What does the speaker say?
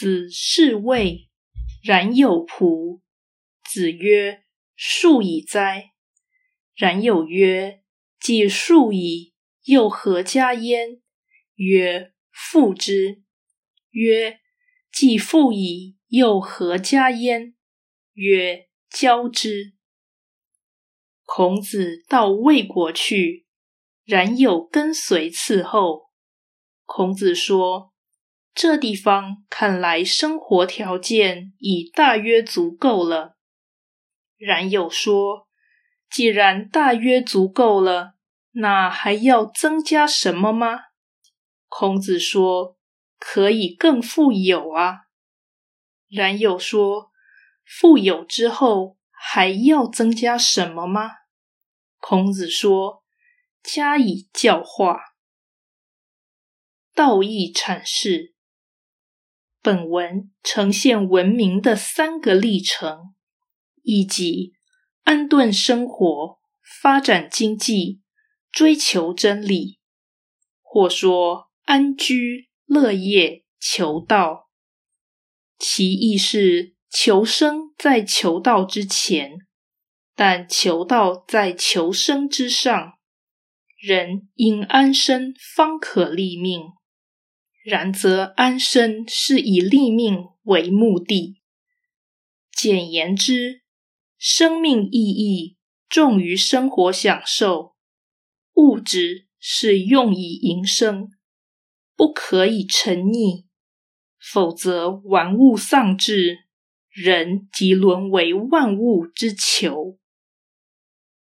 子是谓：“然有仆。”子曰：“数矣哉！”然有曰：“既数矣，又何加焉？”曰：“父之。”曰：“既父矣，又何加焉？”曰：“教之。”孔子到魏国去，冉有跟随伺候。孔子说：“这地方看来生活条件已大约足够了。”冉有说：“既然大约足够了，那还要增加什么吗？”孔子说：“可以更富有啊。”冉有说：“富有之后还要增加什么吗？”孔子说：“加以教化。”道义阐释本文呈现文明的三个历程，以及安顿生活、发展经济、追求真理，或说安居乐业、求道。其意是求生在求道之前。但求道在求生之上，人应安身方可立命。然则安身是以立命为目的。简言之，生命意义重于生活享受，物质是用以营生，不可以沉溺，否则玩物丧志，人即沦为万物之囚。